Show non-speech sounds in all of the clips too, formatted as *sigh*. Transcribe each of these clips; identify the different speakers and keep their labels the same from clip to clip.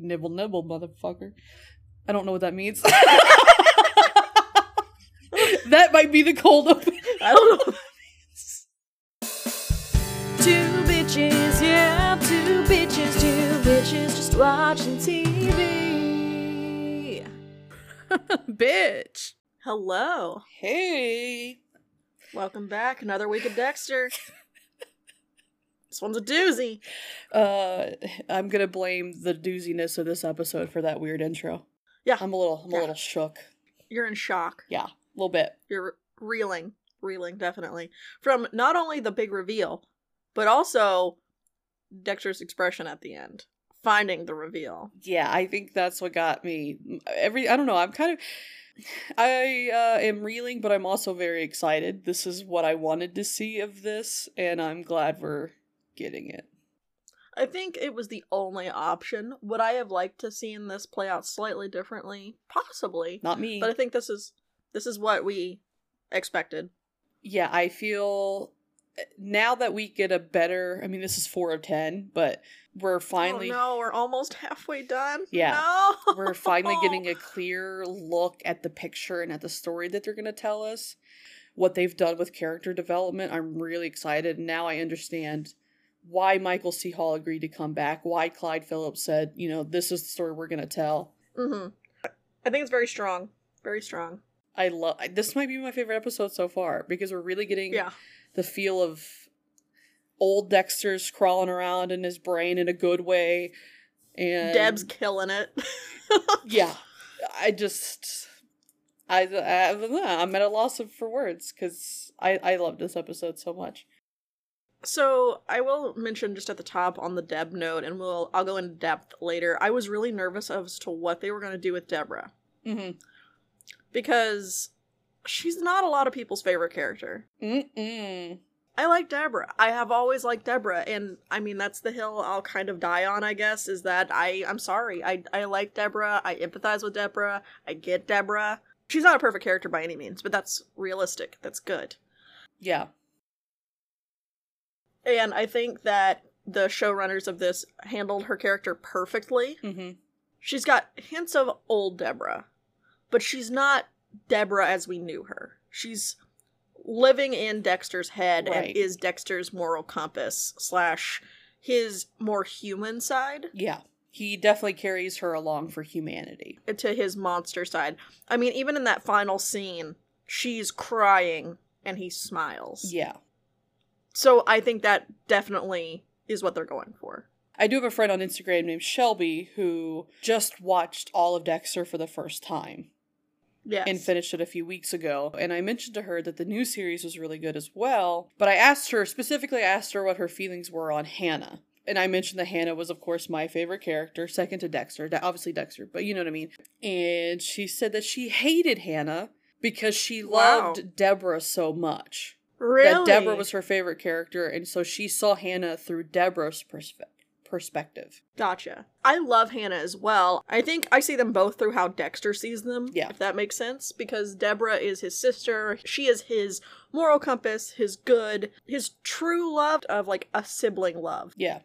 Speaker 1: nibble nibble, motherfucker. I don't know what that means. *laughs* that might be the cold open.
Speaker 2: I don't know. *laughs*
Speaker 3: Two bitches, yeah, two bitches, two bitches just watching TV. *laughs*
Speaker 1: Bitch.
Speaker 2: Hello.
Speaker 1: Hey.
Speaker 2: Welcome back. Another week of Dexter. This one's a doozy.
Speaker 1: Uh, I'm gonna blame the dooziness of this episode for that weird intro.
Speaker 2: Yeah.
Speaker 1: I'm a little, I'm
Speaker 2: Yeah.
Speaker 1: a little shook.
Speaker 2: You're in shock.
Speaker 1: Yeah, a little bit.
Speaker 2: You're reeling. Reeling, definitely. From not only the big reveal, but also Dexter's expression at the end. Finding the reveal.
Speaker 1: Yeah, I think that's what got me. Every, I don't know. I'm kind of, I uh, am reeling, but I'm also very excited. This is what I wanted to see of this, and I'm glad we're getting it.
Speaker 2: I think it was the only option. Would I have liked to seen this play out slightly differently? Possibly.
Speaker 1: Not me.
Speaker 2: But I think this is this is what we expected.
Speaker 1: yeah, I feel now that we get a better. I mean, this is four of ten, but we're oh, finally
Speaker 2: oh no, we're almost halfway done.
Speaker 1: Yeah.
Speaker 2: No.
Speaker 1: we're finally *laughs* getting a clear look at the picture and at the story that they're going to tell us. What they've done with character development, I'm really excited. And now I understand why Michael C. Hall agreed to come back. Why Clyde Phillips said, you know, this is the story we're going to tell.
Speaker 2: hmm I think it's very strong. Very strong.
Speaker 1: I love this. Might be my favorite episode so far because we're really getting
Speaker 2: Yeah.
Speaker 1: the feel of old Dexter's crawling around in his brain in a good way. And
Speaker 2: Deb's killing it. *laughs*
Speaker 1: yeah, I just I, I I'm at a loss of, for words because I I love this episode so much.
Speaker 2: So I will mention just at the top on the Deb note, and we'll I'll go into depth later. I was really nervous as to what they were going to do with Deborah
Speaker 1: Mm-hmm.
Speaker 2: because she's not a lot of people's favorite character.
Speaker 1: Mm-mm.
Speaker 2: I like Deborah. I have always liked Deborah, and I mean that's the hill I'll kind of die on. I guess is that I I'm sorry. I I like Deborah. I empathize with Deborah. I get Deborah. She's not a perfect character by any means, but that's realistic. That's good.
Speaker 1: Yeah.
Speaker 2: And I think that the showrunners of this handled her character perfectly.
Speaker 1: Mm-hmm.
Speaker 2: She's got hints of old Deborah, but she's not Deborah as we knew her. She's living in Dexter's head
Speaker 1: Right.
Speaker 2: and is Dexter's moral compass slash his more human side
Speaker 1: Yeah. He definitely carries her along for humanity.
Speaker 2: to his monster side. I mean, even in that final scene, she's crying and he smiles.
Speaker 1: Yeah.
Speaker 2: So I think that definitely is what they're going for.
Speaker 1: I do have a friend on Instagram named Shelby who just watched all of Dexter for the first time.
Speaker 2: Yes.
Speaker 1: and finished it a few weeks ago. And I mentioned to her that the new series was really good as well. But I asked her, specifically I asked her what her feelings were on Hannah. And I mentioned that Hannah was, of course, my favorite character, second to Dexter. De- obviously Dexter, but you know what I mean. And she said that she hated Hannah because she
Speaker 2: Wow.
Speaker 1: loved Deborah so much.
Speaker 2: Really?
Speaker 1: That Deborah was her favorite character. And so she saw Hannah through Deborah's perspe- perspective.
Speaker 2: Gotcha. I love Hannah as well. I think I see them both through how Dexter sees them.
Speaker 1: Yeah.
Speaker 2: If that makes sense. Because Deborah is his sister. She is his moral compass, his good, his true love of like a sibling love.
Speaker 1: Yeah.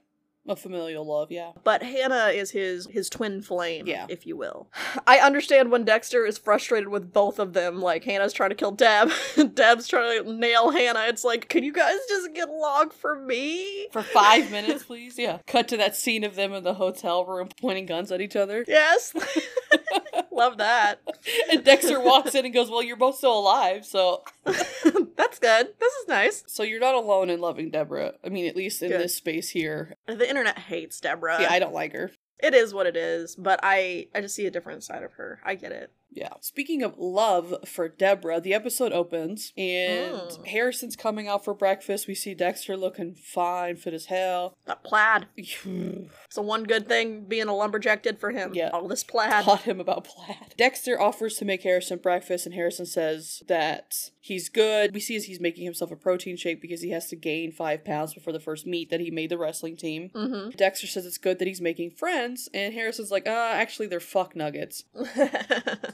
Speaker 1: A familial love, yeah.
Speaker 2: But Hannah is his his twin flame,
Speaker 1: Yeah.
Speaker 2: if you will. *sighs* I understand when Dexter is frustrated with both of them. Like Hannah's trying to kill Deb, *laughs* Deb's trying to nail Hannah. It's like, can you guys just get along for me?
Speaker 1: For five minutes, *laughs* please. Yeah. Cut to that scene of them in the hotel room pointing guns at each other.
Speaker 2: Yes. *laughs* Love that. *laughs*
Speaker 1: And Dexter walks in and goes, Well, you're both still alive, so *laughs*
Speaker 2: That's good. This is nice.
Speaker 1: so you're not alone in loving Deborah. I mean, at least in
Speaker 2: Good.
Speaker 1: this space here.
Speaker 2: The internet hates Deborah.
Speaker 1: yeah, I don't like her.
Speaker 2: it is what it is, but I I just see a different side of her. I get it.
Speaker 1: Yeah. Speaking of love for Deborah, the episode opens and
Speaker 2: Mm.
Speaker 1: Harrison's coming out for breakfast. We see Dexter looking fine, fit as hell.
Speaker 2: That plaid. *sighs* It's the one good thing being a lumberjack did for him.
Speaker 1: Yeah.
Speaker 2: All this plaid.
Speaker 1: taught him about plaid. Dexter offers to make Harrison breakfast, and Harrison says that he's good. We see as he's making himself a protein shake because he has to gain five pounds before the first meet that he made the wrestling team.
Speaker 2: Mm-hmm.
Speaker 1: Dexter says it's good that he's making friends, and Harrison's like, uh, actually, they're fuck nuggets. *laughs*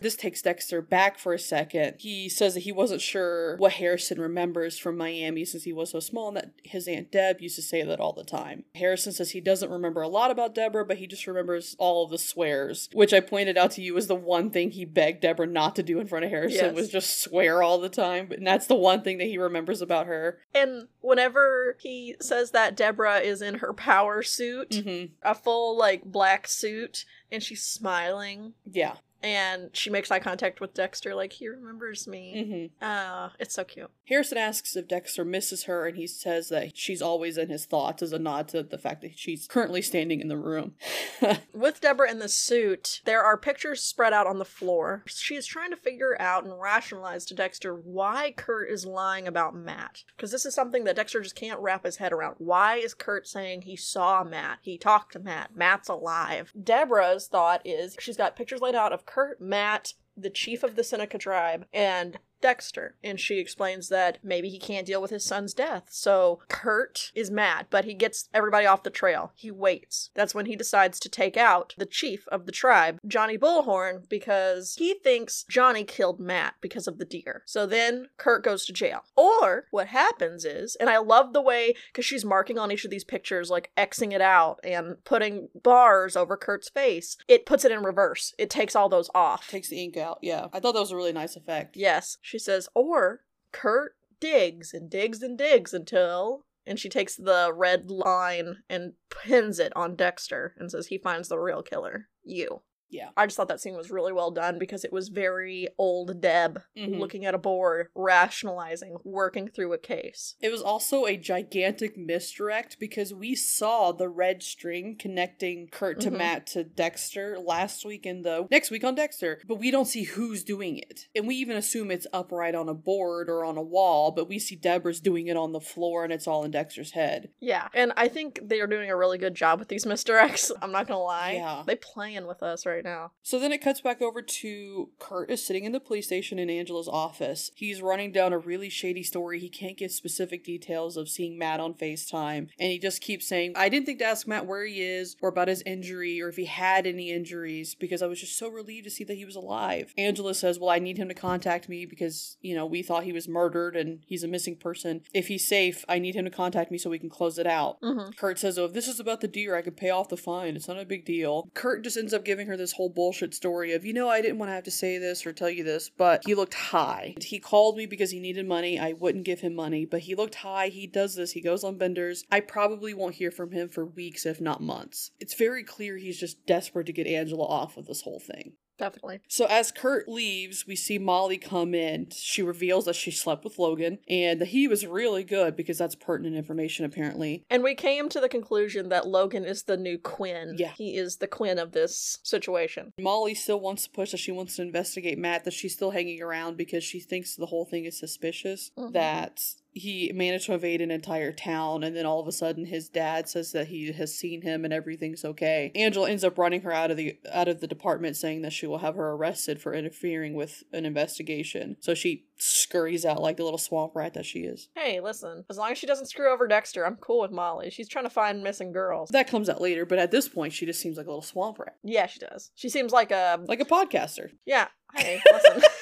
Speaker 1: This this takes Dexter back for a second. He says that he wasn't sure what Harrison remembers from Miami since he was so small and that his Aunt Deb used to say that all the time. Harrison says he doesn't remember a lot about Deborah, but he just remembers all of the swears, which I pointed out to you was the one thing he begged Deborah not to do in front of Harrison
Speaker 2: Yes.
Speaker 1: was just swear all the time. And that's the one thing that he remembers about her.
Speaker 2: And whenever he says that Deborah is in her power suit,
Speaker 1: hmm
Speaker 2: a full like black suit, and she's smiling,
Speaker 1: Yeah.
Speaker 2: And she makes eye contact with Dexter, like he remembers me.
Speaker 1: hmm
Speaker 2: Uh, it's so cute.
Speaker 1: Harrison asks if Dexter misses her, and he says that she's always in his thoughts as a nod to the fact that she's currently standing in the room. *laughs*
Speaker 2: With Deborah in the suit, there are pictures spread out on the floor. She is trying to figure out and rationalize to Dexter why Kurt is lying about Matt. Because this is something that Dexter just can't wrap his head around. Why is Kurt saying he saw Matt? He talked to Matt. Matt's alive. Deborah's thought is she's got pictures laid out of Kurt, Matt, the chief of the Seneca tribe, and Dexter. And she explains that maybe he can't deal with his son's death. So Kurt is mad, but he gets everybody off the trail. He waits. That's when he decides to take out the chief of the tribe, Johnny Bullhorn, because he thinks Johnny killed Matt because of the deer. So then Kurt goes to jail. Or what happens is, and I love the way, because she's marking on each of these pictures, like Xing it out and putting bars over Kurt's face, it puts it in reverse. It takes all those off.
Speaker 1: Takes the ink out. Yeah. I thought that was a really nice effect.
Speaker 2: Yes, she says, or Kurt digs and digs and digs until. And she takes the red line and pins it on Dexter and says he finds the real killer. You.
Speaker 1: Yeah.
Speaker 2: I just thought that scene was really well done because it was very old Deb
Speaker 1: Mhm.
Speaker 2: looking at a board, rationalizing, working through a case.
Speaker 1: It was also a gigantic misdirect because we saw the red string connecting Kurt to
Speaker 2: Mhm.
Speaker 1: Matt to Dexter last week in the next week on Dexter, but we don't see who's doing it. And we even assume it's upright on a board or on a wall, but we see Deborah's doing it on the floor and it's all in Dexter's head.
Speaker 2: Yeah, and I think they are doing a really good job with these misdirects. I'm not gonna lie.
Speaker 1: Yeah.
Speaker 2: They playing with us right now.
Speaker 1: So then it cuts back over to Kurt is sitting in the police station in Angela's office. He's running down a really shady story. He can't give specific details of seeing Matt on FaceTime. And he just keeps saying, I didn't think to ask Matt where he is or about his injury or if he had any injuries because I was just so relieved to see that he was alive. Angela says, Well, I need him to contact me because, you know, we thought he was murdered and he's a missing person. If he's safe, I need him to contact me so we can close it out.
Speaker 2: Mm-hmm.
Speaker 1: Kurt says, Oh, if this is about the deer, I could pay off the fine. It's not a big deal. Kurt just ends up giving her this whole bullshit story of, you know, I didn't want to have to say this or tell you this, but he looked high. He called me because he needed money. I wouldn't give him money, but he looked high. He does this. He goes on benders. I probably won't hear from him for weeks, if not months. It's very clear he's just desperate to get Angela off of this whole thing.
Speaker 2: Definitely.
Speaker 1: So as Kurt leaves, we see Molly come in. She reveals that she slept with Logan, and that he was really good because that's pertinent information apparently.
Speaker 2: And we came to the conclusion that Logan is the new Quinn.
Speaker 1: Yeah.
Speaker 2: He is the Quinn of this situation.
Speaker 1: Molly still wants to push that she wants to investigate Matt, that she's still hanging around because she thinks the whole thing is suspicious.
Speaker 2: Mhm.
Speaker 1: That he managed to evade an entire town, and then all of a sudden his dad says that he has seen him and everything's okay. Angela ends up running her out of the out of the department, saying that she will have her arrested for interfering with an investigation. So she scurries out like the little swamp rat that she is.
Speaker 2: Hey, listen, as long as she doesn't screw over Dexter, I'm cool with Molly. She's trying to find missing girls.
Speaker 1: That comes out later, but at this point, she just seems like a little swamp rat,
Speaker 2: yeah, she does. She seems like a.
Speaker 1: like a podcaster.
Speaker 2: Yeah, hey, listen. *laughs*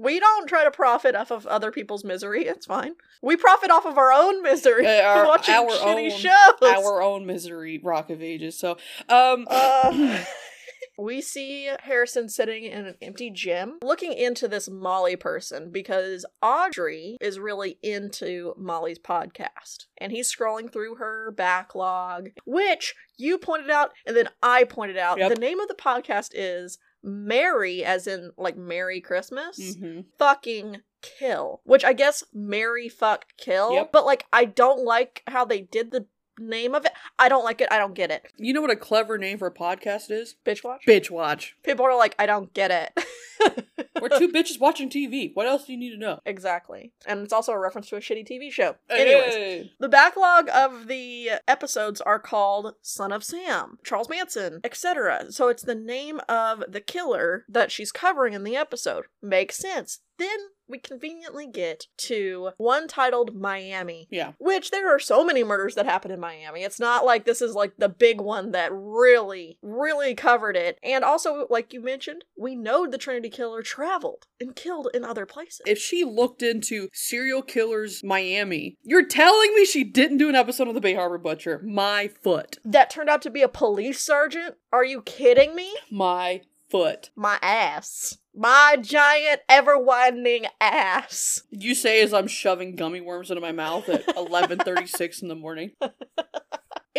Speaker 2: we don't try to profit off of other people's misery. It's fine. We profit off of our own misery.
Speaker 1: Uh, *laughs* our-
Speaker 2: watching
Speaker 1: our
Speaker 2: shitty
Speaker 1: own-
Speaker 2: shows.
Speaker 1: Our own misery, Rock of Ages. So, um,
Speaker 2: Uh, *laughs* we see Harrison sitting in an empty gym looking into this Molly person because Audrey is really into Molly's podcast. And he's scrolling through her backlog, which you pointed out and then I pointed out.
Speaker 1: Yep.
Speaker 2: The name of the podcast is Merry, as in like Merry Christmas.
Speaker 1: mhm.
Speaker 2: Fucking kill. Which I guess Merry fuck kill.
Speaker 1: Yep.
Speaker 2: But like I don't like how they did the name of it. I don't like it. I don't get it.
Speaker 1: you know what a clever name for a podcast is?
Speaker 2: Bitch watch?
Speaker 1: Bitch Watch.
Speaker 2: People are like, I don't get it.
Speaker 1: We're two *laughs* bitches watching TV. What else do you need to know?
Speaker 2: exactly. And it's also a reference to a shitty TV show. Anyways, the backlog of the episodes are called Son of Sam, Charles Manson, etc. So it's the name of the killer that she's covering in the episode. Makes sense. Then we conveniently get to one titled Miami.
Speaker 1: Yeah.
Speaker 2: Which there are so many murders that happen in Miami. It's not like this is like the big one that really, really covered it. And also, like you mentioned, we know the Trinity Killer traveled and killed in other places.
Speaker 1: If she looked into serial killers Miami, you're telling me she didn't do an episode of the Bay Harbor Butcher? My foot.
Speaker 2: that turned out to be a police sergeant? Are you kidding me?
Speaker 1: My foot.
Speaker 2: My ass. My giant, ever widening ass.
Speaker 1: You say as I'm shoving gummy worms into my mouth at *laughs* 11:36 in the morning. *laughs*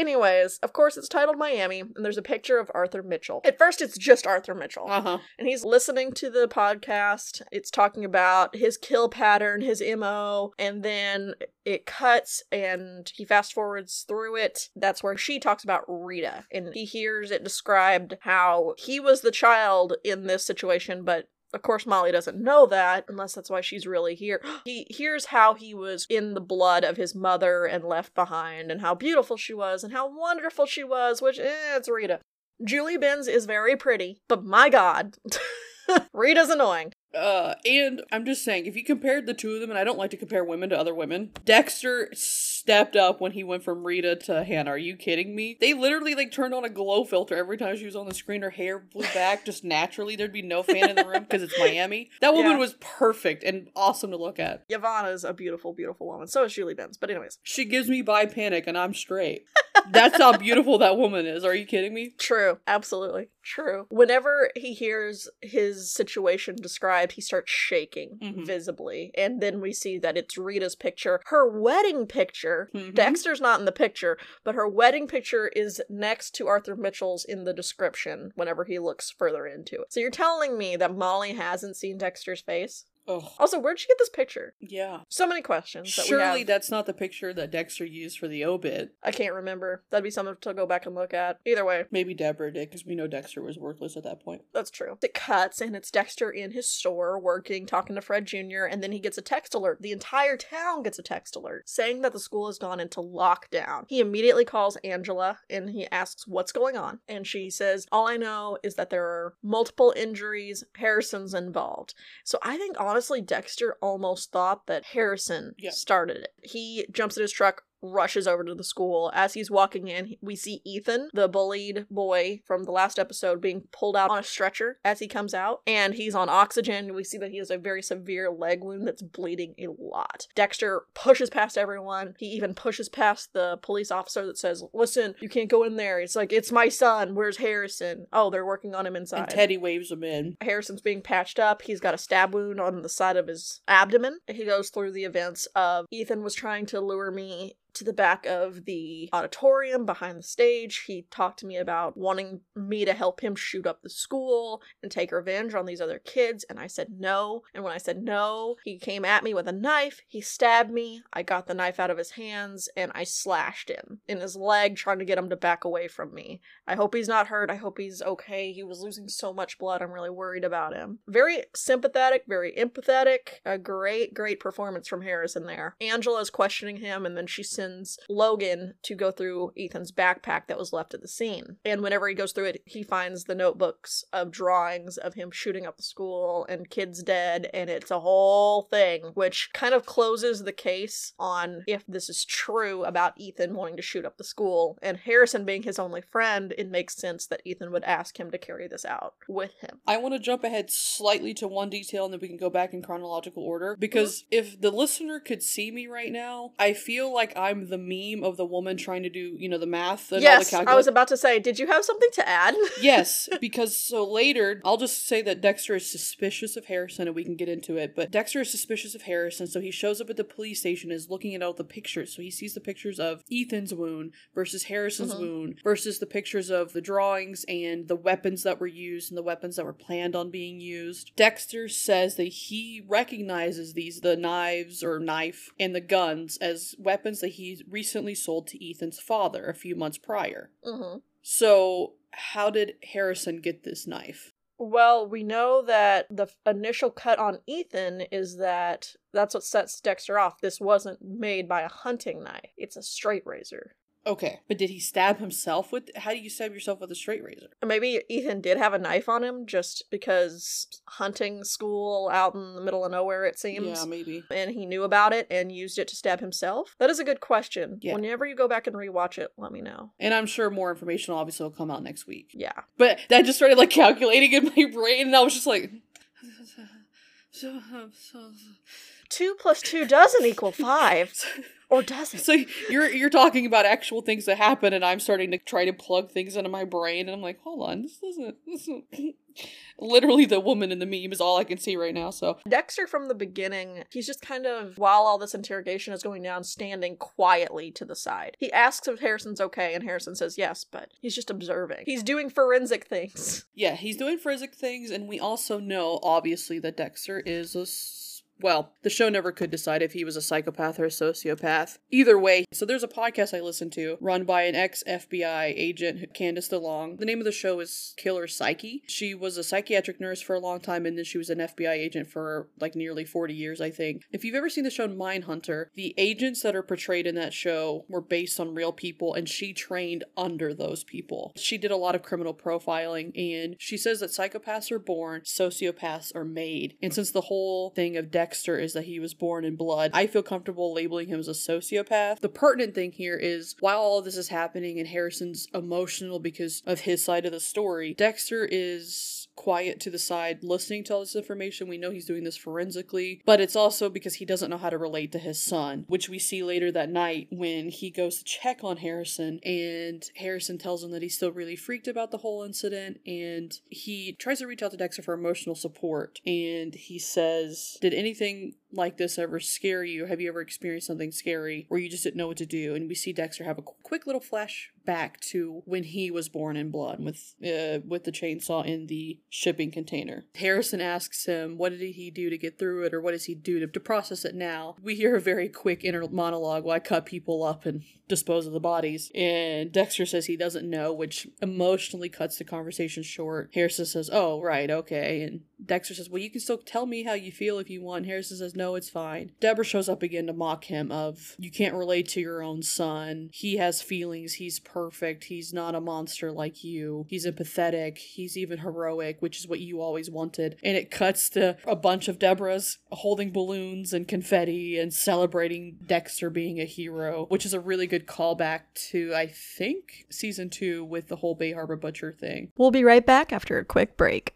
Speaker 2: Anyways, of course, it's titled Miami, and there's a picture of Arthur Mitchell. At first, it's just Arthur Mitchell.
Speaker 1: Uh-huh.
Speaker 2: and he's listening to the podcast. It's talking about his kill pattern, his MO, and then it cuts and he fast forwards through it. That's where she talks about Rita, and he hears it described how he was the child in this situation, but of course, Molly doesn't know that unless that's why she's really here. *gasps* He hears how he was in the blood of his mother and left behind, and how beautiful she was, and how wonderful she was, which, eh, it's Rita. Julie Benz is very pretty, but my god, *laughs* Rita's annoying.
Speaker 1: Uh, and I'm just saying, if you compared the two of them, and I don't like to compare women to other women, Dexter stepped up when he went from Rita to Hannah. Are you kidding me? They literally like turned on a glow filter every time she was on the screen. Her hair blew back *laughs* just naturally. There'd be no fan in the room because it's Miami. That woman
Speaker 2: Yeah.
Speaker 1: was perfect and awesome to look at.
Speaker 2: Yvonne's a beautiful, beautiful woman. So is Julie Benz. But anyways,
Speaker 1: She gives me bi panic and I'm straight. That's how beautiful that woman is. Are you kidding me?
Speaker 2: true, absolutely true. Whenever he hears his situation described, he starts shaking
Speaker 1: Mhm.
Speaker 2: visibly, and then we see that it's Rita's picture, her wedding picture.
Speaker 1: Mhm.
Speaker 2: Dexter's not in the picture, but her wedding picture is next to Arthur Mitchell's in the description whenever he looks further into it. So you're telling me that Molly hasn't seen Dexter's face?
Speaker 1: Oh,
Speaker 2: Also, where'd she get this picture?
Speaker 1: yeah.
Speaker 2: So many questions. That we
Speaker 1: Surely that's not the picture that Dexter used for the obit.
Speaker 2: I can't remember. That'd be something to go back and look at. Either way,
Speaker 1: Maybe Deborah did because we know Dexter was worthless at that point.
Speaker 2: that's true. It cuts and it's Dexter in his store working, talking to Fred Jr., and then he gets a text alert. The entire town gets a text alert saying that the school has gone into lockdown. He immediately calls Angela and he asks what's going on. And she says, All I know is that there are multiple injuries, Harrison's involved. So I think honestly, Dexter almost thought that Harrison
Speaker 1: Yeah.
Speaker 2: started it. He jumps in his truck, rushes over to the school. As he's walking in, we see Ethan, the bullied boy from the last episode, being pulled out on a stretcher as he comes out, and he's on oxygen. We see that he has a very severe leg wound that's bleeding a lot. Dexter pushes past everyone. He even pushes past the police officer that says, Listen, you can't go in there. It's like, It's my son. Where's Harrison? Oh, they're working on him inside.
Speaker 1: And Teddy waves him in.
Speaker 2: Harrison's being patched up. He's got a stab wound on the side of his abdomen. He goes through the events of Ethan was trying to lure me to the back of the auditorium behind the stage. He talked to me about wanting me to help him shoot up the school and take revenge on these other kids, and I said no. And when I said no, he came at me with a knife. He stabbed me. I got the knife out of his hands and I slashed him in his leg, trying to get him to back away from me. I hope he's not hurt. I hope he's okay. He was losing so much blood. I'm really worried about him. Very sympathetic, very empathetic. A great, great performance from Harrison there. Angela's questioning him, and then she Logan to go through Ethan's backpack that was left at the scene. And whenever he goes through it, he finds the notebooks of drawings of him shooting up the school and kids dead, and it's a whole thing, which kind of closes the case on if this is true about Ethan wanting to shoot up the school. And Harrison being his only friend, it makes sense that Ethan would ask him to carry this out with him.
Speaker 1: I want to jump ahead slightly to one detail and then we can go back in chronological order. Because if the listener could see me right now, I feel like I'm the meme of the woman trying to do, you know, the math and all the
Speaker 2: yes,
Speaker 1: calculus.
Speaker 2: I was about to say, did you have something to add? *laughs*
Speaker 1: yes, because so later, I'll just say that Dexter is suspicious of Harrison and we can get into it. But Dexter is suspicious of Harrison, so he shows up at the police station, is looking at all the pictures. So he sees the pictures of Ethan's wound versus Harrison's
Speaker 2: Mhm.
Speaker 1: wound versus the pictures of the drawings and the weapons that were used and the weapons that were planned on being used. Dexter says that he recognizes these, the knives or knife and the guns, as weapons that he recently sold to Ethan's father a few months prior.
Speaker 2: hmm
Speaker 1: So, how did Harrison get this knife?
Speaker 2: Well, we know that the initial cut on Ethan is that that's what sets Dexter off. This wasn't made by a hunting knife, it's a straight razor.
Speaker 1: Okay, but did he stab himself with? How do you stab yourself with a straight razor?
Speaker 2: Maybe Ethan did have a knife on him just because hunting school out in the middle of nowhere, it seems.
Speaker 1: Yeah, maybe.
Speaker 2: And he knew about it and used it to stab himself? That is a good question.
Speaker 1: Yeah.
Speaker 2: Whenever you go back and rewatch it, let me know.
Speaker 1: And I'm sure more information obviously will come out next week.
Speaker 2: Yeah.
Speaker 1: But that just started like calculating in my brain, and I was just like.
Speaker 2: Two plus two doesn't equal five. *laughs* Or does it?
Speaker 1: So you're you're talking about actual things that happen, and I'm starting to try to plug things into my brain, and I'm like, hold on, this doesn't. This isn't... *laughs* Literally, the woman in the meme is all I can see right now. So
Speaker 2: Dexter from the beginning, he's just kind of, while all this interrogation is going down, standing quietly to the side. He asks if Harrison's okay, and Harrison says yes, but he's just observing. He's doing forensic things.
Speaker 1: yeah, he's doing forensic things, and we also know obviously that Dexter is a. Well, the show never could decide if he was a psychopath or a sociopath. Either way, so there's a podcast I listen to run by an ex FBI agent, Candace DeLong. The name of the show is Killer Psyche. She was a psychiatric nurse for a long time, and then she was an FBI agent for like nearly 40 years, I think. If you've ever seen the show Mindhunter, the agents that are portrayed in that show were based on real people, and she trained under those people. She did a lot of criminal profiling, and she says that psychopaths are born, sociopaths are made. And since the whole thing of Dexter is that he was born in blood, I feel comfortable labeling him as a sociopath. The pertinent thing here is while all of this is happening and Harrison's emotional because of his side of the story, Dexter is quiet to the side listening to all this information. We know he's doing this forensically, but it's also because he doesn't know how to relate to his son, which we see later that night when he goes to check on Harrison and Harrison tells him that he's still really freaked about the whole incident and he tries to reach out to Dexter for emotional support and he says, "Did anything like this ever scare you? Have you ever experienced something scary where you just didn't know what to do?" And we see Dexter have a quick little flashback to when he was born in blood with uh, with the chainsaw in the shipping container. Harrison asks him, "What did he do to get through it, or what does he do to, to process it now?" We hear a very quick inner monologue while I cut people up and dispose of the bodies, and Dexter says he doesn't know, which emotionally cuts the conversation short. Harrison says, "Oh, right, okay," and Dexter says, Well, you can still tell me how you feel if you want. Harrison says, No, it's fine. Deborah shows up again to mock him of you can't relate to your own son. He has feelings, he's perfect, he's not a monster like you. He's empathetic, he's even heroic, which is what you always wanted. And it cuts to a bunch of Deborah's holding balloons and confetti and celebrating Dexter being a hero, which is a really good callback to I think season two with the whole Bay Harbor Butcher thing.
Speaker 3: We'll be right back after a quick break.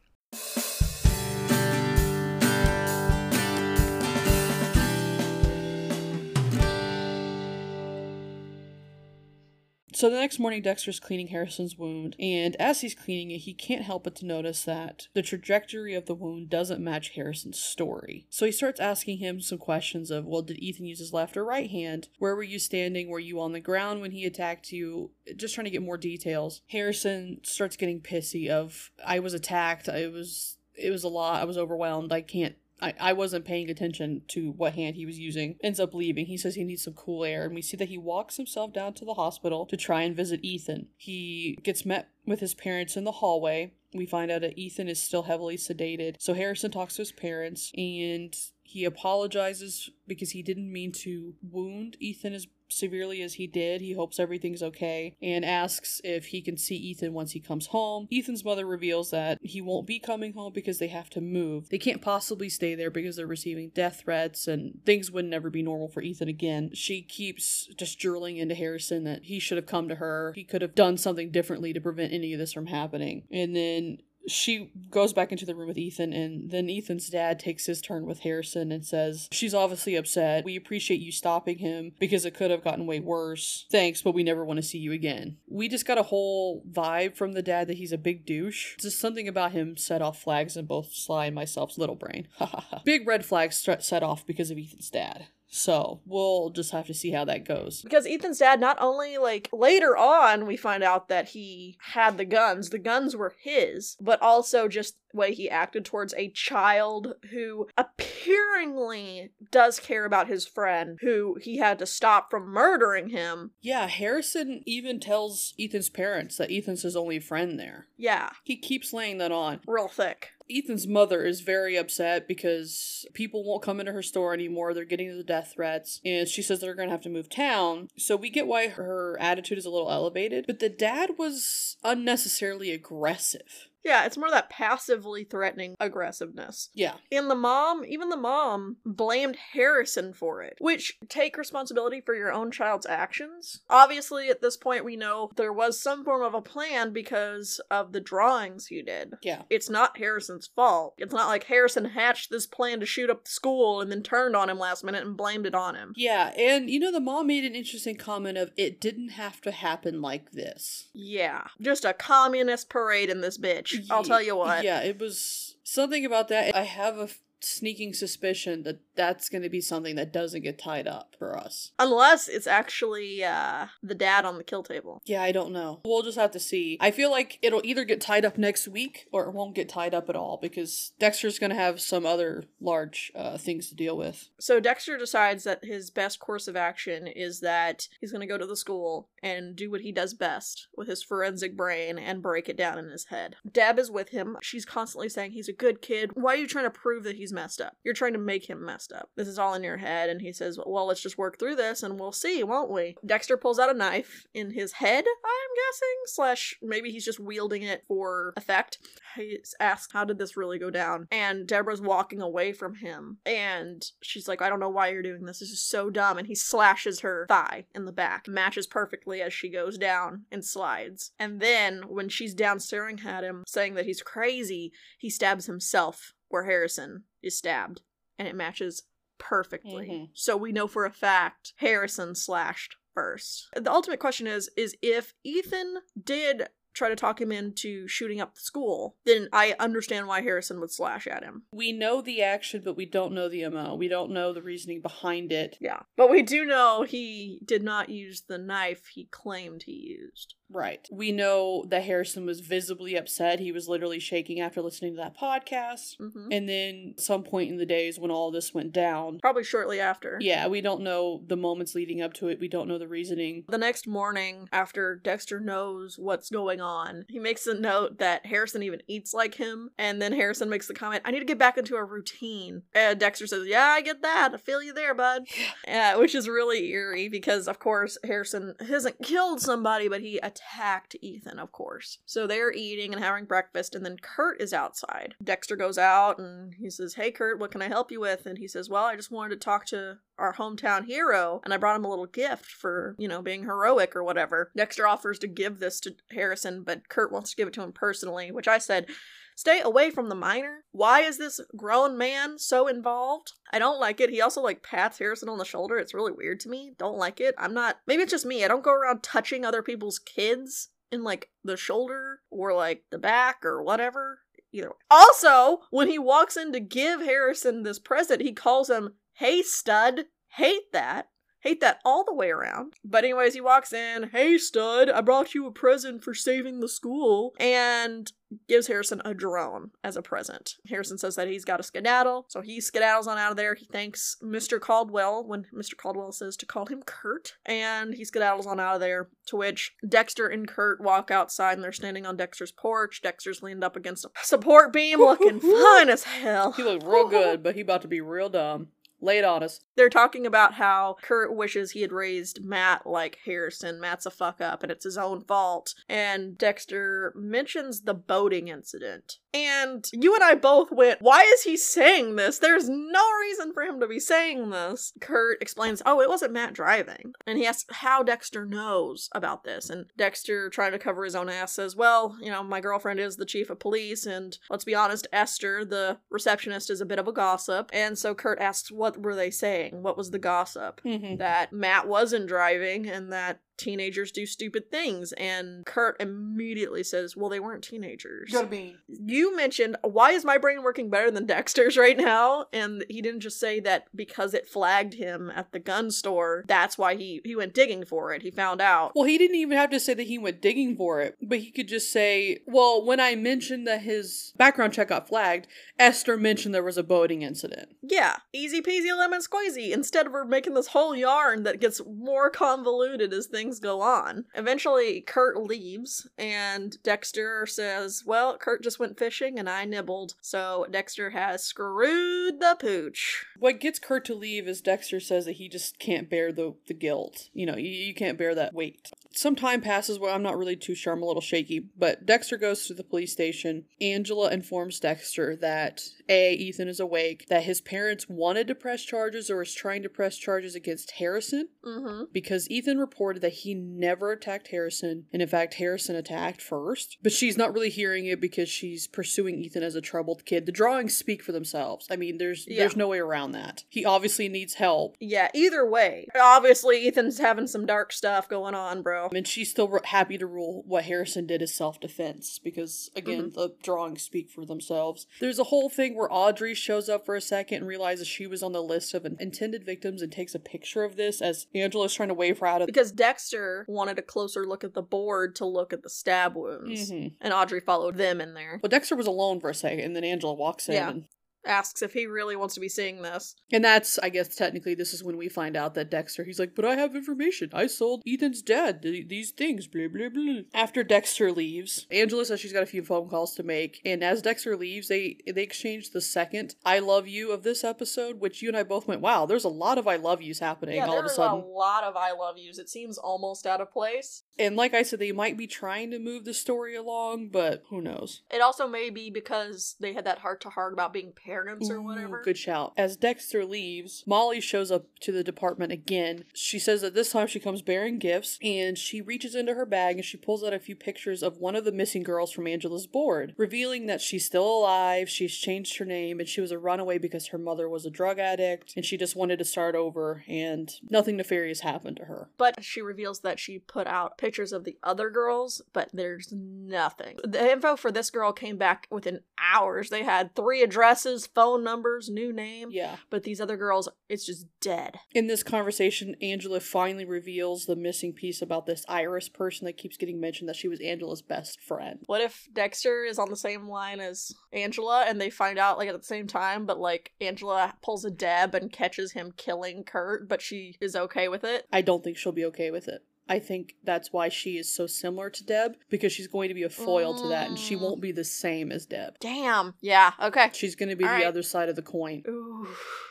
Speaker 1: So the next morning, Dexter's cleaning Harrison's wound, and as he's cleaning it, he can't help but to notice that the trajectory of the wound doesn't match Harrison's story. So he starts asking him some questions of, well, did Ethan use his left or right hand? Where were you standing? Were you on the ground when he attacked you? Just trying to get more details. Harrison starts getting pissy of, I was attacked. I was, it was a lot. I was overwhelmed. I can't I, I wasn't paying attention to what hand he was using. Ends up leaving. He says he needs some cool air, and we see that he walks himself down to the hospital to try and visit Ethan. He gets met with his parents in the hallway. We find out that Ethan is still heavily sedated. So Harrison talks to his parents and he apologizes because he didn't mean to wound Ethan as severely as he did. He hopes everything's okay and asks if he can see Ethan once he comes home. Ethan's mother reveals that he won't be coming home because they have to move. They can't possibly stay there because they're receiving death threats and things would never be normal for Ethan again. She keeps just drilling into Harrison that he should have come to her. He could have done something differently to prevent any of this from happening. And then she goes back into the room with Ethan, and then Ethan's dad takes his turn with Harrison and says, She's obviously upset. We appreciate you stopping him because it could have gotten way worse. Thanks, but we never want to see you again. We just got a whole vibe from the dad that he's a big douche. Just something about him set off flags in both Sly and myself's little brain. *laughs* big red flags set off because of Ethan's dad. So we'll just have to see how that goes.
Speaker 2: Because Ethan's dad, not only like later on, we find out that he had the guns, the guns were his, but also just way he acted towards a child who appearingly does care about his friend, who he had to stop from murdering him.
Speaker 1: Yeah, Harrison even tells Ethan's parents that Ethan's his only friend there.
Speaker 2: Yeah,
Speaker 1: He keeps laying that on.
Speaker 2: real thick.
Speaker 1: Ethan's mother is very upset because people won't come into her store anymore. They're getting the death threats, and she says they're going to have to move town. So we get why her attitude is a little elevated, but the dad was unnecessarily aggressive.
Speaker 2: Yeah, it's more that passively threatening aggressiveness.
Speaker 1: Yeah.
Speaker 2: And the mom, even the mom, blamed Harrison for it, which take responsibility for your own child's actions. Obviously, at this point, we know there was some form of a plan because of the drawings you did.
Speaker 1: Yeah.
Speaker 2: It's not Harrison's fault. It's not like Harrison hatched this plan to shoot up the school and then turned on him last minute and blamed it on him.
Speaker 1: Yeah, and you know, the mom made an interesting comment of it didn't have to happen like this.
Speaker 2: Yeah. Just a communist parade in this bitch. I'll tell you what.
Speaker 1: Yeah, it was something about that. I have a sneaking suspicion that that's going to be something that doesn't get tied up for us.
Speaker 2: Unless it's actually uh the dad on the kill table.
Speaker 1: Yeah, I don't know. We'll just have to see. I feel like it'll either get tied up next week or it won't get tied up at all because Dexter's going to have some other large uh, things to deal with.
Speaker 2: So Dexter decides that his best course of action is that he's going to go to the school and do what he does best with his forensic brain and break it down in his head. Deb is with him. She's constantly saying he's a good kid. Why are you trying to prove that he's messed up? You're trying to make him messed up. This is all in your head. And he says, Well, let's just work through this and we'll see, won't we? Dexter pulls out a knife in his head, I'm guessing, slash maybe he's just wielding it for effect. He asks, How did this really go down? And Deborah's walking away from him. And she's like, I don't know why you're doing this. This is so dumb. And he slashes her thigh in the back. Matches perfectly as she goes down and slides. And then when she's down staring at him, saying that he's crazy, he stabs himself where Harrison is stabbed. And it matches perfectly.
Speaker 1: Mhm.
Speaker 2: So we know for a fact Harrison slashed first. The ultimate question is is if Ethan did try to talk him into shooting up the school, then I understand why Harrison would slash at him.
Speaker 1: We know the action, but we don't know the MO. We don't know the reasoning behind it.
Speaker 2: Yeah. But we do know he did not use the knife he claimed he used.
Speaker 1: Right. We know that Harrison was visibly upset. He was literally shaking after listening to that podcast.
Speaker 2: hmm
Speaker 1: And then some point in the days when all this went down.
Speaker 2: Probably shortly after.
Speaker 1: Yeah, we don't know the moments leading up to it. We don't know the reasoning.
Speaker 2: The next morning, after Dexter knows what's going on, he makes a note that Harrison even eats like him. And then Harrison makes the comment, I need to get back into a routine. And Dexter says, Yeah, I get that. I feel you there, bud. Uh, which is really eerie because, of course, Harrison hasn't killed somebody, but he attacked Ethan, of course. So they're eating and having breakfast, and then Kurt is outside. Dexter goes out and he says, Hey, Kurt, what can I help you with? And he says, Well, I just wanted to talk to our hometown hero, and I brought him a little gift for, you know, being heroic or whatever. Dexter offers to give this to Harrison, but Kurt wants to give it to him personally, which I said, Stay away from the minor. Why is this grown man so involved? I don't like it. He also like pats Harrison on the shoulder. It's really weird to me. Don't like it. I'm not maybe it's just me. I don't go around touching other people's kids in like the shoulder or like the back or whatever. Either way. Also, when he walks in to give Harrison this present, he calls him, Hey stud. Hate that. Hate that all the way around. But anyways, he walks in, Hey stud, I brought you a present for saving the school. And gives Harrison a drone as a present. Harrison says that he's got a skedaddle, so he skedaddles on out of there. He thanks Mr. Caldwell when Mr. Caldwell says to call him Kurt, and he skedaddles on out of there. To which Dexter and Kurt walk outside and they're standing on Dexter's porch. Dexter's leaned up against a support beam, looking *laughs* fine as hell.
Speaker 1: He looked real *laughs* good, but he about to be real dumb. It on us.
Speaker 2: They're talking about how Kurt wishes he had raised Matt like Harrison. Matt's a fuck up and it's his own fault. And Dexter mentions the boating incident. And you and I both went, why is he saying this? There's no reason for him to be saying this. Kurt explains, oh, it wasn't Matt driving. And he asks how Dexter knows about this. And Dexter, trying to cover his own ass, says, well, you know, my girlfriend is the chief of police. And let's be honest, Esther, the receptionist, is a bit of a gossip. And so Kurt asks, what were they saying? What was the gossip?
Speaker 1: Mm-hmm.
Speaker 2: that Matt wasn't driving and that teenagers do stupid things. And Kurt immediately says, Well, they weren't teenagers.
Speaker 1: Gotta be.
Speaker 2: You mentioned, Why is my brain working better than Dexter's right now? And he didn't just say that because it flagged him at the gun store, that's why he, he went digging for it. He found out.
Speaker 1: Well, he didn't even have to say that he went digging for it, but he could just say, well, when I mentioned that his background check got flagged, Esther mentioned there was a boating incident.
Speaker 2: Yeah, easy peasy lemon squeezy. Instead, we're making this whole yarn that gets more convoluted as things things go on. Eventually, Kurt leaves, and Dexter says, Well, Kurt just went fishing and I nibbled. So Dexter has screwed the pooch.
Speaker 1: What gets Kurt to leave is Dexter says that he just can't bear the, the guilt. You know, you, you can't bear that weight. Some time passes where I'm not really too sure, I'm a little shaky, but Dexter goes to the police station. Angela informs Dexter that A, Ethan is awake, that his parents wanted to press charges or is trying to press charges against Harrison
Speaker 2: Mm-hmm.
Speaker 1: because Ethan reported that he never attacked Harrison, and in fact, Harrison attacked first. But she's not really hearing it because she's pursuing Ethan as a troubled kid. The drawings speak for themselves. I mean, there's
Speaker 2: Yeah.
Speaker 1: there's no way around that. He obviously needs help.
Speaker 2: Yeah, either way. Obviously, Ethan's having some dark stuff going on, bro.
Speaker 1: And she's still r- happy to rule what Harrison did as self defense because, again, the drawings speak for themselves. There's a whole thing where Audrey shows up for a second and realizes she was on the list of intended victims and takes a picture of this as Angela's trying to wave her out of
Speaker 2: Because Dexter wanted a closer look at the board to look at the stab wounds.
Speaker 1: Mhm.
Speaker 2: And Audrey followed them in there.
Speaker 1: Well, Dexter was alone for a second, and then Angela walks in.
Speaker 2: Yeah.
Speaker 1: And,
Speaker 2: Asks if he really wants to be seeing this.
Speaker 1: and that's, I guess, technically, this is when we find out that Dexter, he's like, but I have information. I sold Ethan's dad th- these things, blah, blah, blah. After Dexter leaves, Angela says she's got a few phone calls to make. And as Dexter leaves, they, they exchange the second I love you of this episode, which you and I both went, wow, there's a lot of I love yous happening all of a sudden.
Speaker 2: A lot of I love yous. It seems almost out of place.
Speaker 1: And like I said, they might be trying to move the story along, but who knows?
Speaker 2: It also may be because they had that heart to heart about being parents or
Speaker 1: Ooh. Good shout. As Dexter leaves, Molly shows up to the department again. She says that this time she comes bearing gifts, and she reaches into her bag and she pulls out a few pictures of one of the missing girls from Angela's board, revealing that she's still alive, she's changed her name, and she was a runaway because her mother was a drug addict, and she just wanted to start over, and nothing nefarious happened to her.
Speaker 2: But she reveals that she put out pictures of the other girls, but there's nothing. The info for this girl came back within hours. They had three addresses, phone numbers, new name.
Speaker 1: Yeah.
Speaker 2: But these other girls, it's just dead.
Speaker 1: In this conversation, Angela finally reveals the missing piece about this Iris person that keeps getting mentioned that she was Angela's best friend.
Speaker 2: What if Dexter is on the same line as Angela and they find out like at the same time, but like Angela pulls a Deb and catches him killing Kurt, but she is okay with it?
Speaker 1: I don't think she'll be okay with it. I think that's why she is so similar to Deb because she's going to be a foil to that and she
Speaker 2: Mm.
Speaker 1: won't be the same as Deb.
Speaker 2: Damn. Yeah, okay.
Speaker 1: She's going to be
Speaker 2: All
Speaker 1: the
Speaker 2: right.
Speaker 1: other side of the coin.
Speaker 2: Ooh.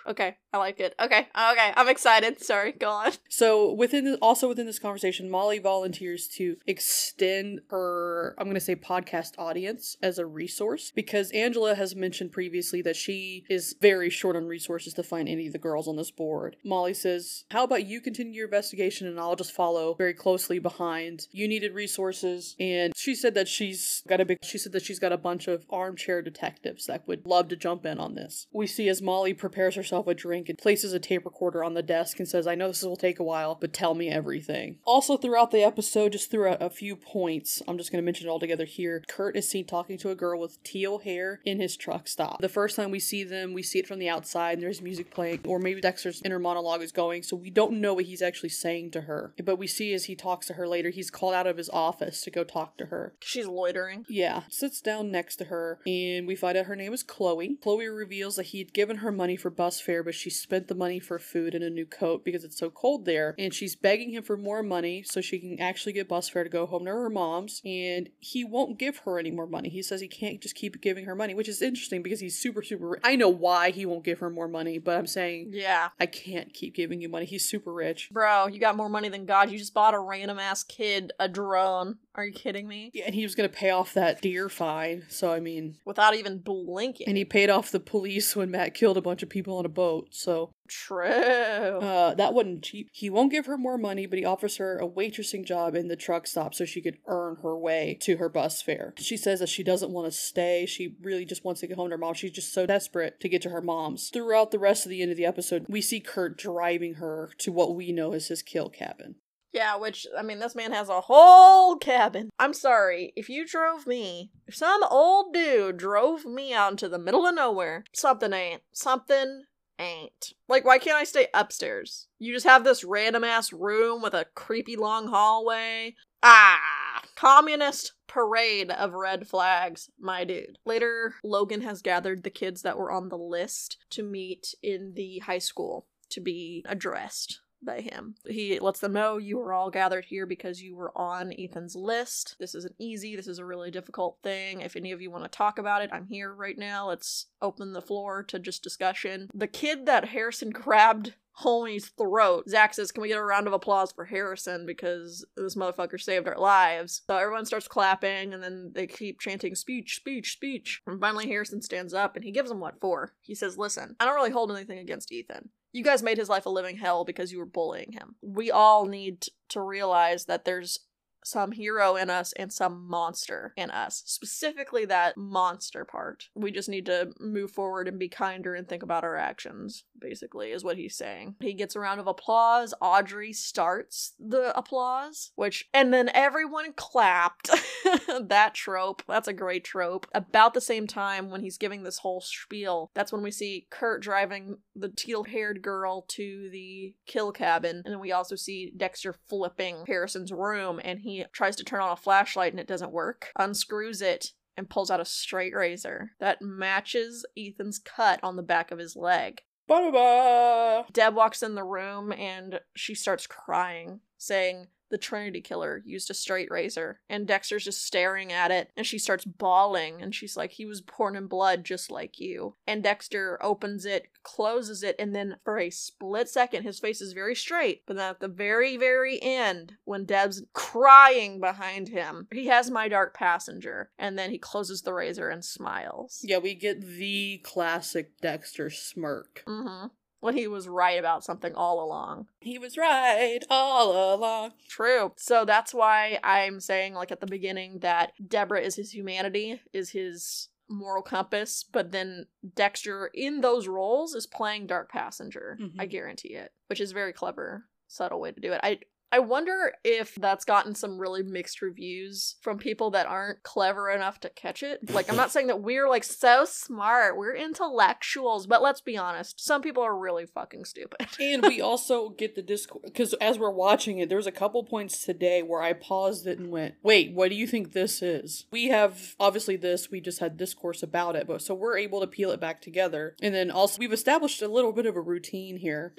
Speaker 2: Okay, I like it. Okay, okay, I'm excited. Sorry, go on.
Speaker 1: So within the, also within this conversation, Molly volunteers to extend her I'm going to say podcast audience as a resource because Angela has mentioned previously that she is very short on resources to find any of the girls on this board. Molly says, "How about you continue your investigation and I'll just follow very closely behind. You needed resources." And she said that she's got a big she said that she's got a bunch of armchair detectives that would love to jump in on this. We see as Molly prepares herself a drink and places a tape recorder on the desk and says, I know this will take a while, but tell me everything. Also, throughout the episode, just through a, a few points, I'm just going to mention it all together here. Kurt is seen talking to a girl with teal hair in his truck stop. The first time we see them, we see it from the outside and there's music playing, or maybe Dexter's inner monologue is going, so we don't know what he's actually saying to her. But we see as he talks to her later, he's called out of his office to go talk to her.
Speaker 2: She's loitering.
Speaker 1: Yeah, sits down next to her, and we find out her name is Chloe. Chloe reveals that he'd given her money for bus fare, but she spent the money for food and a new coat because it's so cold there. And she's begging him for more money so she can actually get bus fare to go home to her mom's. And he won't give her any more money. He says he can't just keep giving her money, which is interesting because he's super, super rich. I know why he won't give her more money, but I'm saying
Speaker 2: Yeah.
Speaker 1: I can't keep giving you money. He's super rich.
Speaker 2: Bro, you got more money than God. You just bought a random ass kid a drone. Are you kidding me?
Speaker 1: Yeah, and he was gonna pay off that deer fine. So I mean,
Speaker 2: Without even blinking.
Speaker 1: and he paid off the police when Matt killed a bunch of people on a boat. So
Speaker 2: True.
Speaker 1: uh, that wasn't cheap. He won't give her more money, but he offers her a waitressing job in the truck stop so she could earn her way to her bus fare. She says that she doesn't want to stay. She really just wants to get home to her mom. She's just so desperate to get to her mom's. Throughout the rest of the end of the episode, we see Kurt driving her to what we know as his kill cabin.
Speaker 2: Yeah, which, I mean, this man has a whole cabin. I'm sorry, if you drove me, if some old dude drove me out into the middle of nowhere, something ain't. Something ain't. Like, why can't I stay upstairs? You just have this random ass room with a creepy long hallway. Ah, communist parade of red flags, my dude. Later, Logan has gathered the kids that were on the list to meet in the high school to be addressed by him. He lets them know you were all gathered here because you were on Ethan's list. This isn't easy. This is a really difficult thing. If any of you want to talk about it, I'm here right now. Let's open the floor to just discussion. The kid that Harrison grabbed homie's throat. Zach says, Can we get a round of applause for Harrison because this motherfucker saved our lives? So everyone starts clapping and then they keep chanting speech, speech, speech. And finally, Harrison stands up and he gives them what for. He says, Listen, I don't really hold anything against Ethan. You guys made his life a living hell because you were bullying him. We all need to realize that there's some hero in us and some monster in us. Specifically, that monster part. We just need to move forward and be kinder and think about our actions, basically, is what he's saying. He gets a round of applause. Audrey starts the applause, which, and then everyone clapped. *laughs* that trope, that's a great trope. About the same time when he's giving this whole spiel, that's when we see Kurt driving the teal haired girl to the kill cabin. And then we also see Dexter flipping Harrison's room and he tries to turn on a flashlight and it doesn't work, unscrews it, and pulls out a straight razor that matches Ethan's cut on the back of his leg.
Speaker 1: Ba-da-ba.
Speaker 2: Deb walks in the room and she starts crying, saying, the Trinity killer used a straight razor. And Dexter's just staring at it, and she starts bawling, and she's like, He was born in blood just like you. And Dexter opens it, closes it, and then for a split second, his face is very straight. But then at the very, very end, when Deb's crying behind him, he has my dark passenger, and then he closes the razor and smiles.
Speaker 1: Yeah, we get the classic Dexter smirk.
Speaker 2: Mm-hmm. When he was right about something all along.
Speaker 1: He was right all along.
Speaker 2: True. So that's why I'm saying, like at the beginning, that Deborah is his humanity, is his moral compass, but then Dexter in those roles is playing Dark Passenger.
Speaker 1: Mhm.
Speaker 2: I guarantee it, which is very clever, subtle way to do it. I I wonder if that's gotten some really mixed reviews from people that aren't clever enough to catch it. Like, I'm not *laughs* saying that we're like so smart, we're intellectuals, but let's be honest, some people are really fucking stupid. *laughs*
Speaker 1: and we also get the discourse because as we're watching it, there was a couple points today where I paused it and went, "Wait, what do you think this is?" We have obviously this. We just had discourse about it, but so we're able to peel it back together. And then also we've established a little bit of a routine here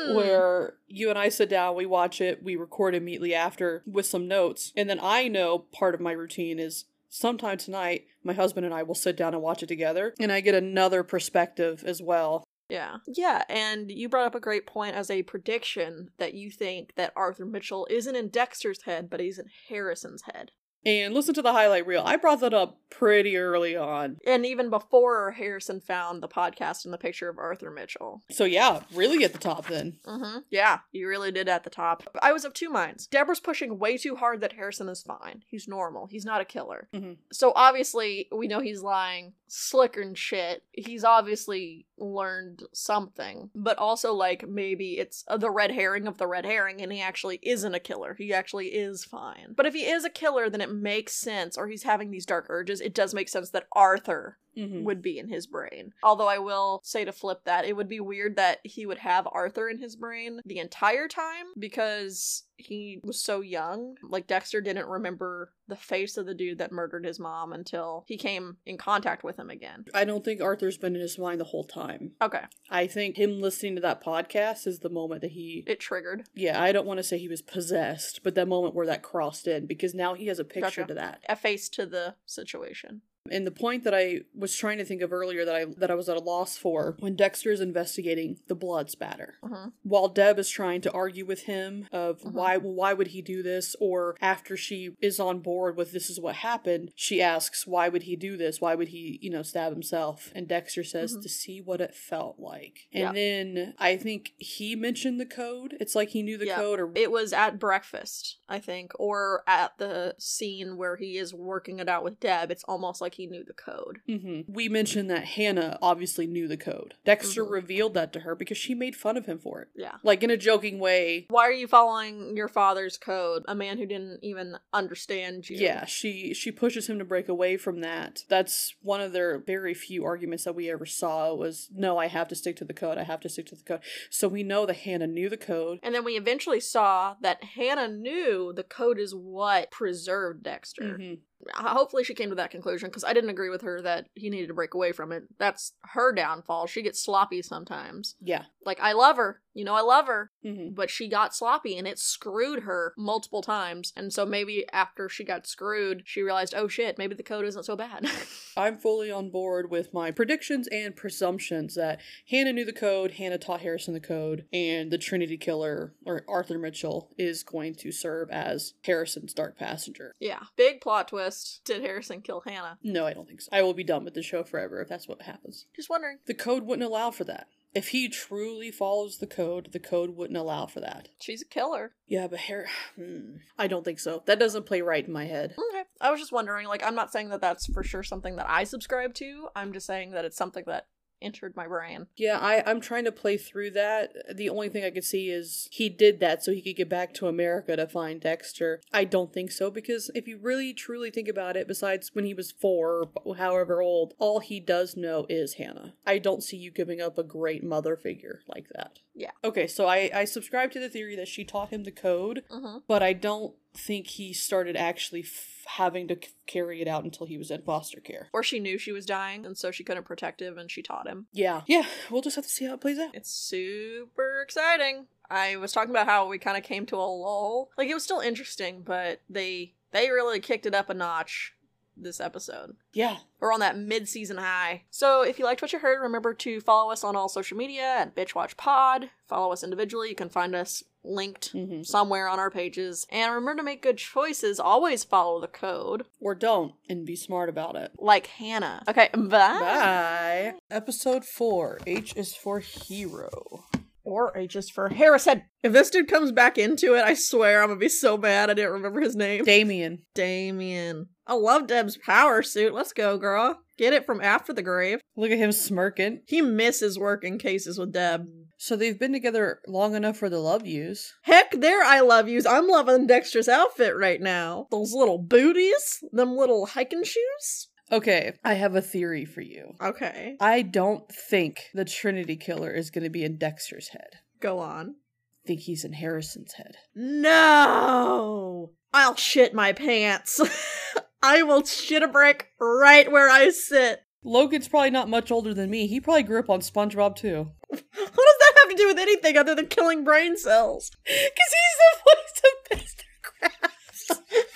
Speaker 2: Mm.
Speaker 1: where you and I sit down, we watch it, we record immediately after with some notes, and then I know part of my routine is sometime tonight my husband and I will sit down and watch it together, and I get another perspective as well.
Speaker 2: Yeah. Yeah, and you brought up a great point as a prediction that you think that Arthur Mitchell isn't in Dexter's head, but he's in Harrison's head.
Speaker 1: And listen to the highlight reel. I brought that up pretty early on.
Speaker 2: And even before Harrison found the podcast and the picture of Arthur Mitchell.
Speaker 1: So yeah, really at the top then.
Speaker 2: Mm-hmm. Yeah, you really did at the top. I was of two minds. Deborah's pushing way too hard that Harrison is fine. He's normal. He's not a killer.
Speaker 1: Mhm.
Speaker 2: So obviously, we know he's lying, slicker and shit. He's obviously learned something, but also like maybe it's the red herring of the red herring, and he actually isn't a killer. He actually is fine. But if he is a killer, then it makes sense, or he's having these dark urges. It does make sense that Arthur
Speaker 1: Mhm.
Speaker 2: would be in his brain. Although I will say to flip that, it would be weird that he would have Arthur in his brain the entire time because he was so young. Like Dexter didn't remember the face of the dude that murdered his mom until he came in contact with him again.
Speaker 1: I don't think Arthur's been in his mind the whole time.
Speaker 2: Okay,
Speaker 1: I think him listening to that podcast is the moment that he
Speaker 2: it triggered.
Speaker 1: Yeah, I don't want to say he was possessed, but that moment where that crossed in because now he has a picture
Speaker 2: Gotcha.
Speaker 1: to that.
Speaker 2: A face to the situation.
Speaker 1: And the point that I was trying to think of earlier that I that I was at a loss for when Dexter is investigating the blood spatter.
Speaker 2: hmm
Speaker 1: While Deb is trying to argue with him of
Speaker 2: Mhm.
Speaker 1: why why would he do this or after she is on board with this is what happened, she asks why would he do this? Why would he, you know, stab himself? And Dexter says
Speaker 2: Mhm.
Speaker 1: to see what it felt like. And then I think he mentioned the code. It's like he knew the code or
Speaker 2: It was at breakfast, I think, or at the scene where he is working it out with Deb. It's almost like he knew the code.
Speaker 1: hmm We mentioned that Hannah obviously knew the code. Dexter
Speaker 2: Mhm.
Speaker 1: revealed that to her because she made fun of him for it.
Speaker 2: Yeah.
Speaker 1: Like in a joking way.
Speaker 2: Why are you following your father's code? A man who didn't even understand you.
Speaker 1: Yeah, she she pushes him to break away from that. That's one of their very few arguments that we ever saw was no, I have to stick to the code. I have to stick to the code. So we know that Hannah knew the code.
Speaker 2: And then we eventually saw that Hannah knew the code is what preserved Dexter.
Speaker 1: Mhm.
Speaker 2: Hopefully, she came to that conclusion because I didn't agree with her that he needed to break away from it. That's her downfall. She gets sloppy sometimes.
Speaker 1: Yeah.
Speaker 2: Like, I love her. You know, I love her.
Speaker 1: hmm
Speaker 2: But she got sloppy and it screwed her multiple times. And so maybe after she got screwed, she realized, oh shit, maybe the code isn't so bad. *laughs*
Speaker 1: I'm fully on board with my predictions and presumptions that Hannah knew the code, Hannah taught Harrison the code, and the Trinity Killer, or Arthur Mitchell, is going to serve as Harrison's Dark Passenger.
Speaker 2: yeah. Big plot twist. Did Harrison kill Hannah?
Speaker 1: No, I don't think so. I will be done with the show forever if that's what happens.
Speaker 2: Just wondering.
Speaker 1: The code wouldn't allow for that. If he truly follows the code, the code wouldn't allow for that.
Speaker 2: She's a killer.
Speaker 1: Yeah, but Har- hmm, I don't think so. That doesn't play right in my head.
Speaker 2: Okay. I was just wondering. Like, I'm not saying that that's for sure something that I subscribe to. I'm just saying that it's something that entered my brain.
Speaker 1: Yeah, I, I'm trying to play through that. The only thing I could see is he did that so he could get back to America to find Dexter. I don't think so, because if you really truly think about it, besides when he was four, however old, all he does know is Hannah. I don't see you giving up a great mother figure like that.
Speaker 2: Yeah.
Speaker 1: Okay, so I, I subscribe to the theory that she taught him the code,
Speaker 2: Mm-hmm.
Speaker 1: but I don't think he started actually f- having to c- carry it out until he was in foster care.
Speaker 2: Or she knew she was dying, and so she couldn't protect him, and she taught him.
Speaker 1: Yeah. Yeah, we'll just have to see how it plays out.
Speaker 2: It's super exciting. I was talking about how we kind of came to a lull. Like it was still interesting, but they they really kicked it up a notch this episode.
Speaker 1: Yeah.
Speaker 2: We're on that mid-season high. So if you liked what you heard, remember to follow us on all social media at BitchWatchPod. Follow us individually. You can find us linked
Speaker 1: hmm
Speaker 2: somewhere on our pages. And remember to make good choices. Always follow the code.
Speaker 1: Or don't, and be smart about it.
Speaker 2: Like Hannah. Okay, bye.
Speaker 1: Bye. Episode 4 H is for Hero.
Speaker 2: Or H is for Harrison. If this dude comes back into it, I swear I'm gonna be so mad I didn't remember his name.
Speaker 1: Damien.
Speaker 2: Damien. I love Deb's power suit. Let's go, girl. Get it from after the grave.
Speaker 1: Look at him smirking.
Speaker 2: He misses working cases with Deb.
Speaker 1: So they've been together long enough for the love yous.
Speaker 2: Heck, there I love yous. I'm loving Dexter's outfit right now. Those little booties, them little hiking shoes.
Speaker 1: Okay, I have a theory for you.
Speaker 2: Okay,
Speaker 1: I don't think the Trinity Killer is going to be in Dexter's head.
Speaker 2: go on.
Speaker 1: I think he's in Harrison's head.
Speaker 2: No! I'll shit my pants. *laughs* I will shit a brick right where I sit.
Speaker 1: Logan's probably not much older than me. He probably grew up on SpongeBob too. *laughs*
Speaker 2: What does that have to do with anything other than killing brain cells? *laughs*
Speaker 1: Because he's the voice of Mr. Krabs.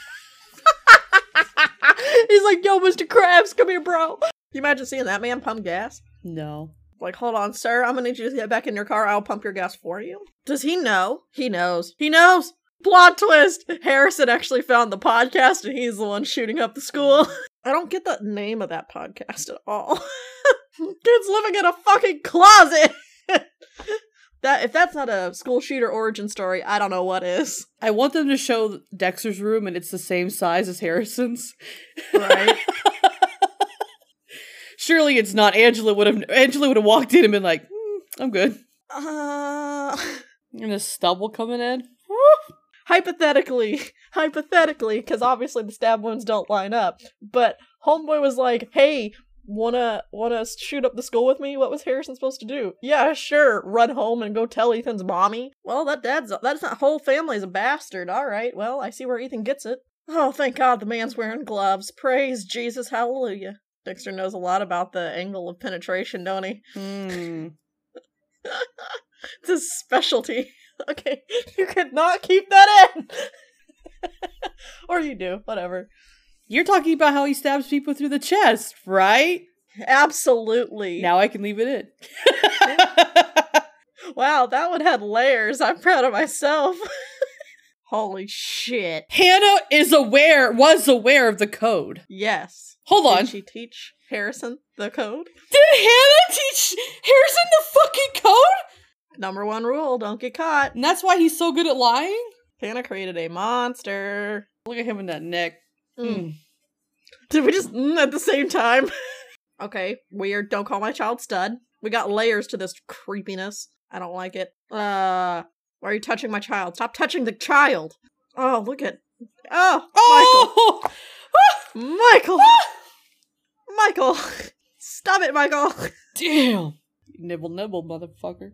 Speaker 1: *laughs*
Speaker 2: He's like, yo, Mr. Krabs, come here, bro. You imagine seeing that man pump gas?
Speaker 1: No.
Speaker 2: Like, hold on, sir. I'm gonna need you to get back in your car. I'll pump your gas for you. Does he know? He knows. He knows. Plot twist. Harrison actually found the podcast and he's the one shooting up the school. *laughs* I don't get the name of that podcast at all. *laughs* Dude's living in a fucking closet. *laughs* that if that's not a school shooter origin story, I don't know what is.
Speaker 1: I want them to show Dexter's room and it's the same size as Harrison's.
Speaker 2: Right?
Speaker 1: Surely it's not. Angela would have Angela would have walked in and been like, "Hmm, I'm good.
Speaker 2: uh
Speaker 1: And the stubble coming in.
Speaker 2: Hypothetically, *laughs* hypothetically, because obviously the stab wounds don't line up. But homeboy was like, "Hey, wanna wanna shoot up the school with me?" What was Harrison supposed to do? Yeah, sure. Run home and go tell Ethan's mommy. Well, that dad's that's that whole family's a bastard. All right. Well, I see where Ethan gets it. Oh, thank God the man's wearing gloves. Praise Jesus, hallelujah. Dexter knows a lot about the angle of penetration, don't he?
Speaker 1: Hmm. *laughs*
Speaker 2: it's his specialty. *laughs* Okay, you could not keep that in. *laughs* or you do, whatever.
Speaker 1: You're talking about how he stabs people through the chest, right?
Speaker 2: Absolutely.
Speaker 1: Now I can leave it in. *laughs*
Speaker 2: Wow, that one had layers. I'm proud of myself. Holy shit.
Speaker 1: Hannah is aware, was aware of the code.
Speaker 2: Yes.
Speaker 1: Hold on.
Speaker 2: Did she teach Harrison the code?
Speaker 1: Did Hannah teach Harrison the fucking code?
Speaker 2: Number one rule don't get caught.
Speaker 1: And that's why he's so good at lying?
Speaker 2: Hannah created a monster.
Speaker 1: Look at him in that neck.
Speaker 2: Mm.
Speaker 1: Mm.
Speaker 2: Did we just mm, at the same time? *laughs* okay, weird. Don't call my child stud. We got layers to this creepiness. I don't like it. Uh, why are you touching my child? Stop touching the child. Oh, look at. Oh,
Speaker 1: Oh!
Speaker 2: Michael. *laughs* Michael. Michael. Stop it, Michael.
Speaker 1: Damn. Nibble, nibble, motherfucker.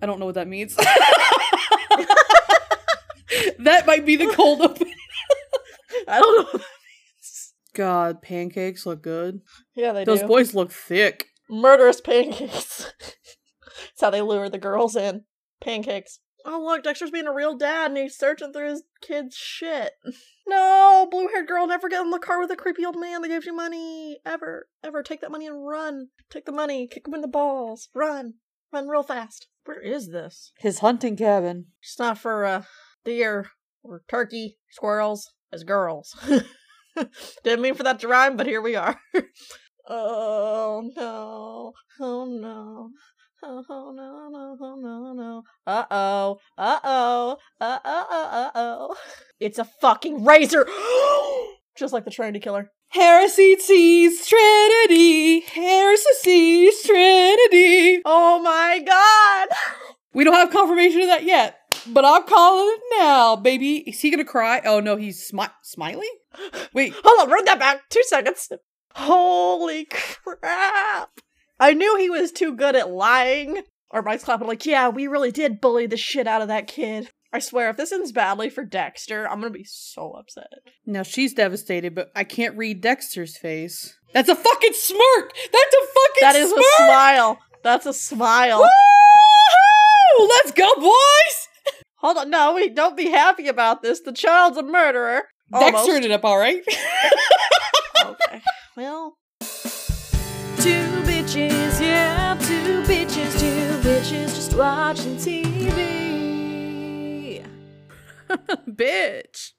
Speaker 1: I don't know what that means. *laughs* that might be the cold open. *laughs*
Speaker 2: I don't know what that means.
Speaker 1: God, pancakes look good.
Speaker 2: Yeah, they
Speaker 1: Those
Speaker 2: do.
Speaker 1: Those boys look thick.
Speaker 2: Murderous pancakes. *laughs* That's how they lure the girls in. Pancakes. Oh look, Dexter's being a real dad and he's searching through his kid's shit. No, blue haired girl, never get in the car with a creepy old man that gives you money. Ever. Ever. Take that money and run. Take the money, kick him in the balls. Run. Run real fast. Where is this?
Speaker 1: His hunting cabin.
Speaker 2: It's not for uh deer or turkey, squirrels, as girls. *laughs* Didn't mean for that to rhyme, but here we are. *laughs* oh no. Oh no. Oh no no no no no. Uh oh. Uh oh. Uh oh uh oh. It's a fucking razor. *gasps* Just like the Trinity killer.
Speaker 1: Heresy sees Trinity. Heresy sees Trinity.
Speaker 2: Oh my god. *gasps*
Speaker 1: We don't have confirmation of that yet, but I'm calling it now, baby. Is he gonna cry? Oh no, he's smi- smiling. Wait,
Speaker 2: Hold on, run that back. Two seconds. Holy crap. I knew he was too good at lying. Or Mike's clapping like, yeah, we really did bully the shit out of that kid. I swear, if this ends badly for Dexter, I'm gonna be so upset.
Speaker 1: now she's devastated, but I can't read Dexter's face. That's a fucking smirk. That's a fucking
Speaker 2: That is
Speaker 1: smirk.
Speaker 2: a smile. That's a smile.
Speaker 1: Woo! Let's go, boys.
Speaker 2: Hold on, no, we don't be happy about this. The child's a murderer.
Speaker 1: Dexter
Speaker 2: Almost.
Speaker 1: ended up all right.
Speaker 2: Okay. *laughs* Well,
Speaker 3: Two bitches, yeah, two bitches, two bitches just watching TV. *laughs*
Speaker 1: Bitch.